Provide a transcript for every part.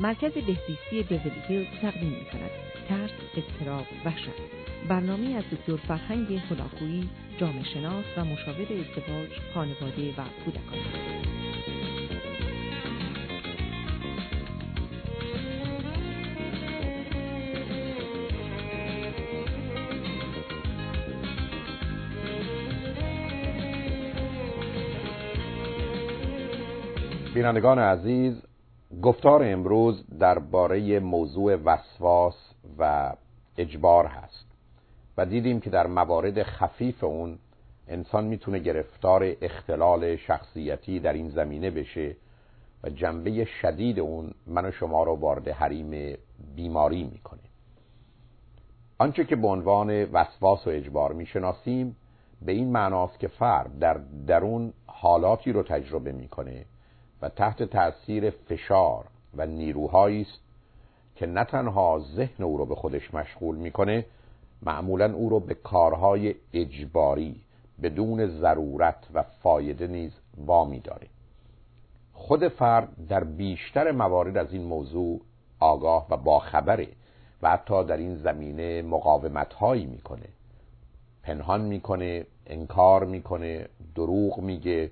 مرکز بهزیستی بیولی هیلز تقدیم می کند ترس اضطراب وحشت برنامه از دکتر فرهنگ هلاکویی جامعه شناس و مشاور ازدواج خانواده و کودکان. بینندگان عزیز گفتار امروز درباره موضوع وسواس و اجبار هست و دیدیم که در موارد خفیف اون انسان می‌تونه گرفتار اختلال شخصیتی در این زمینه بشه و جنبه شدید اون من و شما رو وارد حریم بیماری می‌کنه. آنچه که به عنوان وسواس و اجبار می‌شناسیم به این معناست که فرد در درون حالاتی رو تجربه می‌کنه و تحت تأثیر فشار و نیروهایی است که نه تنها ذهن او رو به خودش مشغول می‌کنه معمولا او رو به کارهای اجباری بدون ضرورت و فایده نیز وامی داره خود فرد در بیشتر موارد از این موضوع آگاه و باخبره و حتی در این زمینه مقاومت هایی می‌کنه. پنهان می‌کنه انکار می‌کنه دروغ میگه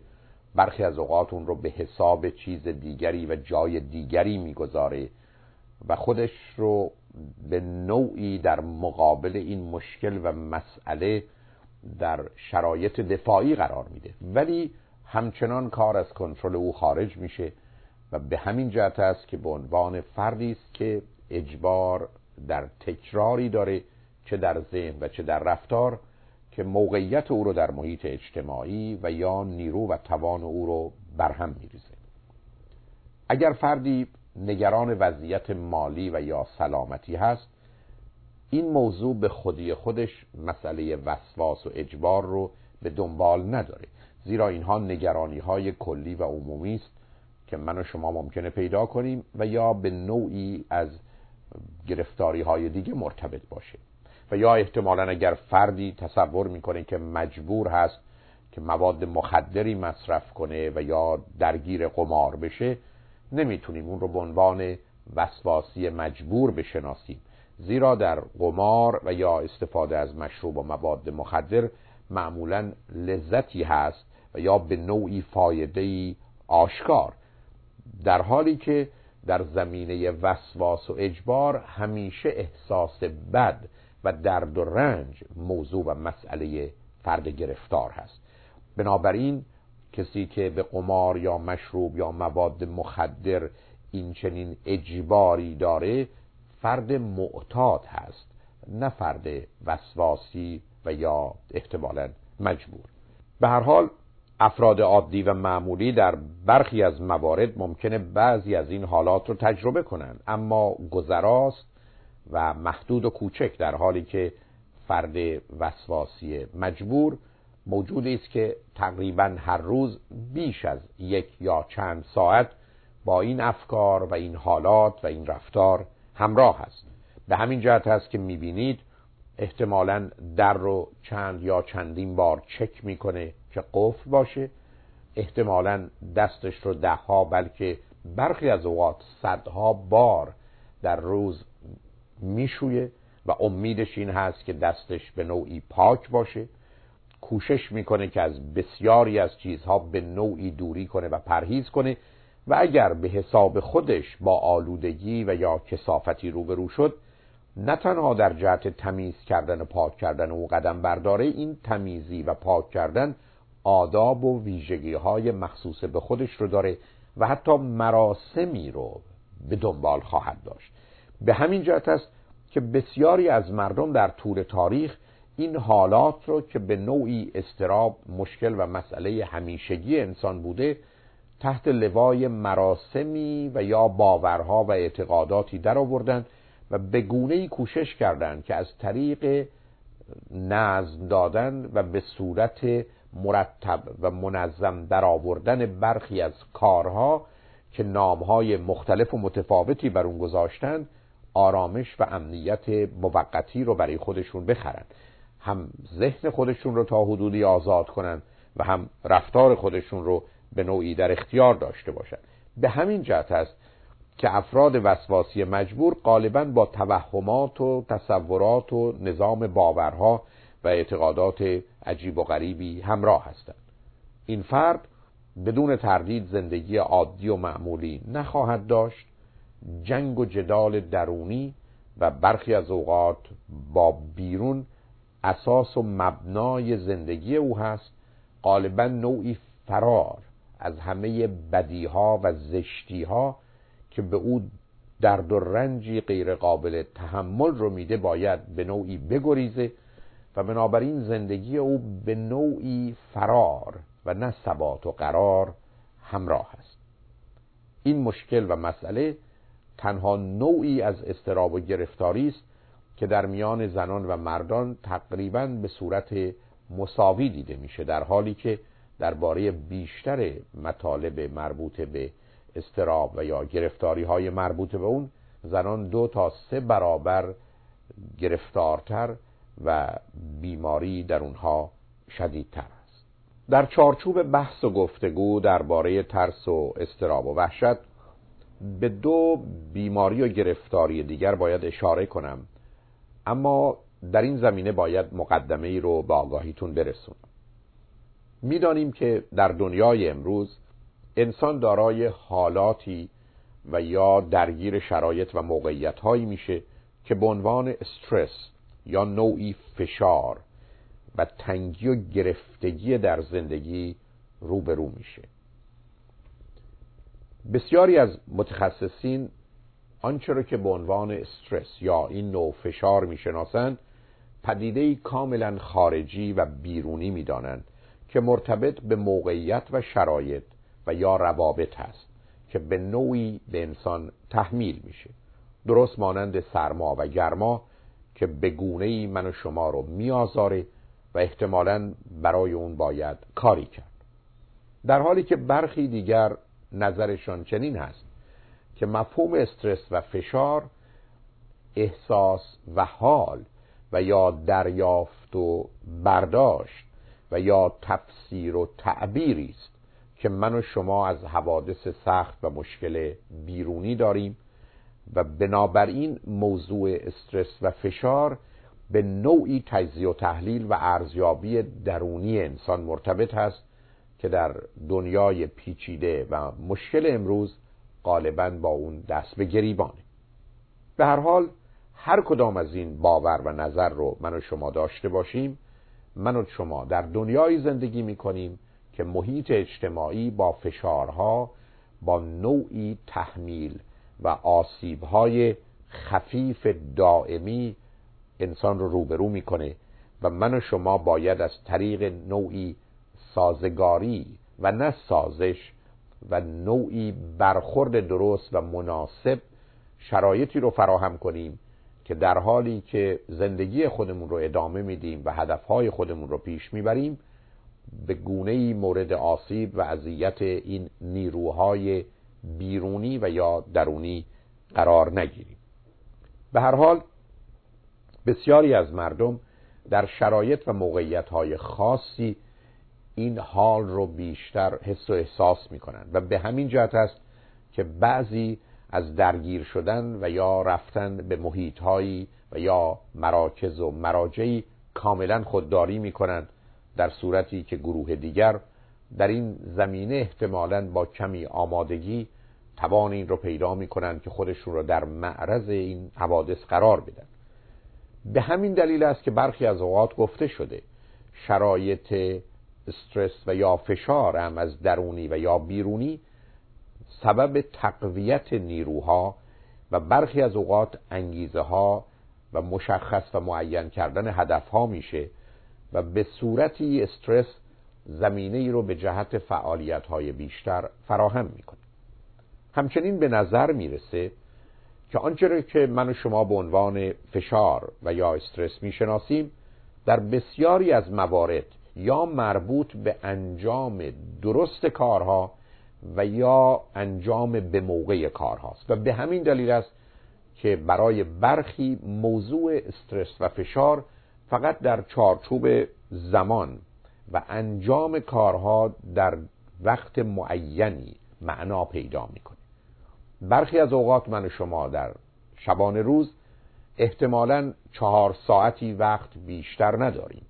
برخی از اوقات اون رو به حساب چیز دیگری و جای دیگری می‌گذاره و خودش رو به نوعی در مقابل این مشکل و مسئله در شرایط دفاعی قرار میده. ولی همچنان کار از کنترل او خارج میشه و به همین جهت است که به عنوان فردی است که اجبار در تکراری داره چه در ذهن و چه در رفتار که موقعیت او رو در محیط اجتماعی و یا نیرو و توان او رو برهم میریزه. اگر فردی نگران وضعیت مالی و یا سلامتی هست این موضوع به خودی خودش مسئله وسواس و اجبار رو به دنبال نداره. زیرا اینها نگرانی های کلی و عمومی است که من و شما ممکنه پیدا کنیم و یا به نوعی از گرفتاری های دیگه مرتبط باشه. و یا احتمالا اگر فردی تصور می‌کنه که مجبور هست که مواد مخدری مصرف کنه و یا درگیر قمار بشه نمی‌تونیم اون رو به عنوان وسواسی مجبور بشناسیم. زیرا در قمار و یا استفاده از مشروب و مواد مخدر معمولا لذتی هست و یا به نوعی فایده آشکار. در حالی که در زمینه وسواس و اجبار همیشه احساس بد و درد و رنج موضوع و مسئله فرد گرفتار هست. بنابراین کسی که به قمار یا مشروب یا مواد مخدر این چنین اجباری داره فرد معتاد هست نه فرد وسواسی و یا احتمالا مجبور. به هر حال افراد عادی و معمولی در برخی از موارد ممکنه بعضی از این حالات رو تجربه کنند اما گذراست و محدود و کوچک در حالی که فرد وسواسی مجبور موجودی است که تقریبا هر روز بیش از یک یا چند ساعت با این افکار و این حالات و این رفتار همراه است. به همین جهت است که می‌بینید احتمالا در رو چند یا چندین بار چک می‌کنه که قفل باشه. احتمالا دستش رو دهها بلکه برخی از اوقات صدها بار در روز میشویه و امیدش این هست که دستش به نوعی پاک باشه. کوشش می‌کنه که از بسیاری از چیزها به نوعی دوری کنه و پرهیز کنه و اگر به حساب خودش با آلودگی و یا کسافتی روبرو شد نه تنها در جهت تمیز کردن و پاک کردن او قدم برداره این تمیزی و پاک کردن آداب و ویژگی های مخصوص به خودش رو داره و حتی مراسمی رو به دنبال خواهد داشت. به همین جهت است که بسیاری از مردم در طول تاریخ این حالات رو که به نوعی استراب مشکل و مسئله همیشگی انسان بوده تحت لوای مراسمی و یا باورها و اعتقاداتی در آوردن و به گونه کوشش کردند که از طریق نظم دادن و به صورت مرتب و منظم در آوردن برخی از کارها که نامهای مختلف و متفاوتی بر اون گذاشتند آرامش و امنیت موقتی رو برای خودشون بخرن. هم ذهن خودشون رو تا حدودی آزاد کنن و هم رفتار خودشون رو به نوعی در اختیار داشته باشن. به همین جهت است که افراد وسواسی مجبور غالبا با توهمات و تصورات و نظام باورها و اعتقادات عجیب و غریبی همراه هستند. این فرد بدون تردید زندگی عادی و معمولی نخواهد داشت. جنگ و جدال درونی و برخی از اوقات با بیرون اساس و مبنای زندگی او هست غالبا نوعی فرار از همه بدیها و زشتیها که به او درد و رنجی غیر قابل تحمل رو میده باید به نوعی بگریزه و بنابراین زندگی او به نوعی فرار و نه ثبات و قرار همراه است. این مشکل و مسئله تنها نوعی از استراب و گرفتاری است که در میان زنان و مردان تقریبا به صورت مساوی دیده میشه در حالی که درباره بیشتر مطالب مربوط به استراب و یا گرفتاری های مربوط به اون زنان دو تا سه برابر گرفتارتر و بیماری در اونها شدیدتر است. در چارچوب بحث و گفتگو درباره ترس و استراب و وحشت به دو بیماری و گرفتاری دیگر باید اشاره کنم اما در این زمینه باید مقدمه ای رو به آگاهیتون برسونم. می‌دانیم که در دنیای امروز انسان دارای حالاتی و یا درگیر شرایط و موقعیت هایی میشه که به عنوان استرس یا نوعی فشار و تنگی و گرفتگی در زندگی روبرو میشه. بسیاری از متخصصین آنچه را که به عنوان استرس یا این نوع فشار می‌شناسند پدیده کاملا خارجی و بیرونی می‌دانند که مرتبط به موقعیت و شرایط و یا روابط هست که به نوعی به انسان تحمیل میشه. درست مانند سرما و گرما که به گونه ای من و شما رو میآزاره و احتمالا برای اون باید کاری کرد. در حالی که برخی دیگر نظرشان چنین هست که مفهوم استرس و فشار احساس و حال و یا دریافت و برداشت و یا تفسیر و تعبیری است که من و شما از حوادث سخت و مشکل بیرونی داریم و بنابراین موضوع استرس و فشار به نوعی تجزیه و تحلیل و ارزیابی درونی انسان مرتبط هست که در دنیای پیچیده و مشکل امروز غالبا با اون دست به گریبانه. به هر حال هر کدام از این باور و نظر رو من و شما داشته باشیم من و شما در دنیای زندگی می کنیم که محیط اجتماعی با فشارها با نوعی تحمیل و آسیبهای خفیف دائمی انسان رو روبرو می‌کنه و من و شما باید از طریق نوعی سازگاری و نه سازش و نوعی برخورد درست و مناسب شرایطی رو فراهم کنیم که در حالی که زندگی خودمون رو ادامه میدیم و هدفهای خودمون رو پیش می‌بریم به گونه ای مورد آسیب و اذیت این نیروهای بیرونی و یا درونی قرار نگیریم. به هر حال بسیاری از مردم در شرایط و موقعیت خاصی این حال رو بیشتر حس و احساس می کنند و به همین جهت است که بعضی از درگیر شدن و یا رفتن به محیط هایی و یا مراکز و مراجعی کاملا خودداری می کنند در صورتی که گروه دیگر در این زمینه احتمالا با کمی آمادگی توان این رو پیدا می کنند که خودشون رو در معرض این حوادث قرار بدن. به همین دلیل است که برخی از اوقات گفته شده شرایط استرس و یا فشار هم از درونی و یا بیرونی سبب تقویت نیروها و برخی از اوقات انگیزه ها و مشخص و معین کردن هدف ها میشه و به صورتی استرس زمینه ای رو به جهت فعالیت های بیشتر فراهم می‌کنه. همچنین به نظر می‌رسه که آنچه که من و شما به عنوان فشار و یا استرس می‌شناسیم در بسیاری از موارد یا مربوط به انجام درست کارها و یا انجام به موقع کارهاست. و به همین دلیل است که برای برخی موضوع استرس و فشار فقط در چارچوب زمان و انجام کارها در وقت معینی معنا پیدا می‌کنه. برخی از اوقات من و شما در شبان روز احتمالا چهار ساعتی وقت بیشتر نداریم.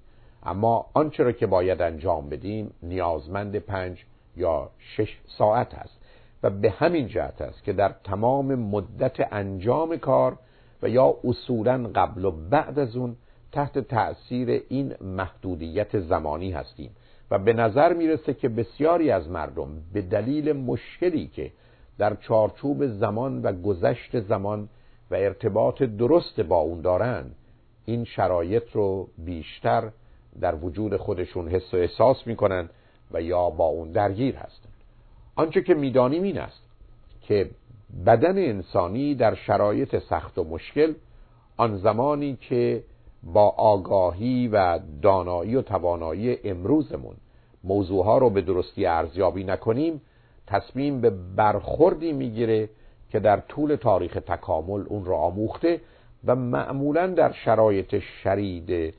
اما آنچه را که باید انجام بدیم نیازمند پنج یا شش ساعت است و به همین جهت است که در تمام مدت انجام کار و یا اصولا قبل و بعد از اون تحت تأثیر این محدودیت زمانی هستیم و به نظر می‌رسه که بسیاری از مردم به دلیل مشکلی که در چارچوب زمان و گذشت زمان و ارتباط درست با اون دارن این شرایط رو بیشتر در وجود خودشون حس و احساس می‌کنن و یا با اون درگیر هستن. آنچه که می‌دانیم این است که بدن انسانی در شرایط سخت و مشکل آن زمانی که با آگاهی و دانایی و توانایی امروزمون موضوعها رو به درستی ارزیابی نکنیم تصمیم به برخوردی می‌گیره که در طول تاریخ تکامل اون را آموخته و معمولا در شرایط شدید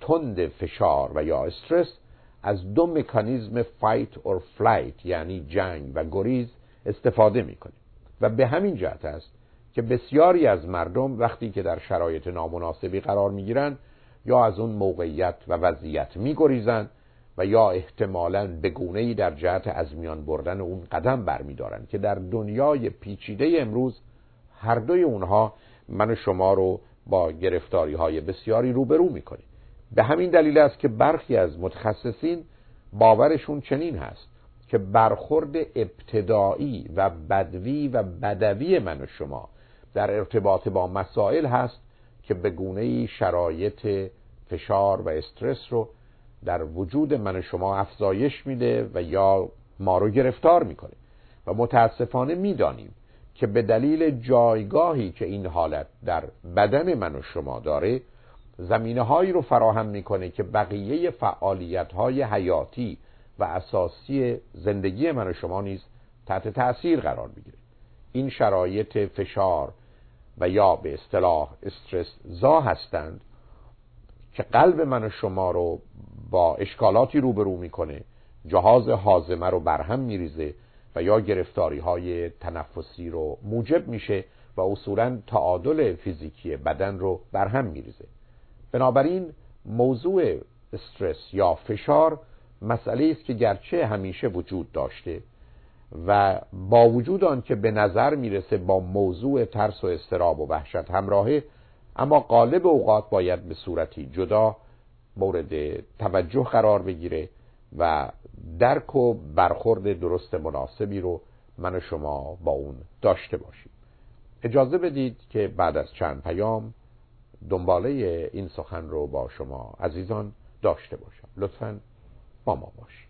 تند فشار و یا استرس از دو مکانیزم fight or flight یعنی جنگ و گریز استفاده می‌کنه و به همین جهت است که بسیاری از مردم وقتی که در شرایط نامناسبی قرار می‌گیرند یا از اون موقعیت و وضعیت میگریزند و یا احتمالا به ای در جهت از میان بردن اون قدم برمیدارند که در دنیای پیچیده امروز هر دوی اونها من و شما رو با گرفتاری های بسیاری روبرو می‌کنه به همین دلیل است که برخی از متخصصین باورشون چنین هست که برخورد ابتدایی و بدوی و بدوی من و شما در ارتباط با مسائل هست که به گونه شرایط فشار و استرس رو در وجود من و شما افزایش میده و یا ما رو گرفتار می‌کنه. و متاسفانه می‌دانیم که به دلیل جایگاهی که این حالت در بدن من و شما داره زمینه هایی رو فراهم می‌کنه که بقیه فعالیت های حیاتی و اساسی زندگی من و شما نیز تحت تأثیر قرار بگیره این شرایط فشار و یا به اصطلاح استرس زا هستند که قلب من و شما رو با اشکالاتی روبرو می‌کنه جهاز حازمه رو برهم میریزه و یا گرفتاری های تنفسی رو موجب میشه و اصولا تعادل فیزیکی بدن رو برهم میریزه. بنابراین موضوع استرس یا فشار مسئله است که گرچه همیشه وجود داشته و با وجود آن که به نظر می‌رسه با موضوع ترس و استراب و وحشت همراهه اما قالب اوقات باید به صورتی جدا مورد توجه قرار بگیره و درک و برخورد درست مناسبی رو من و شما با اون داشته باشیم. اجازه بدید که بعد از چند پیام دنباله این سخن رو با شما عزیزان داشته باشم. لطفا با ما باشید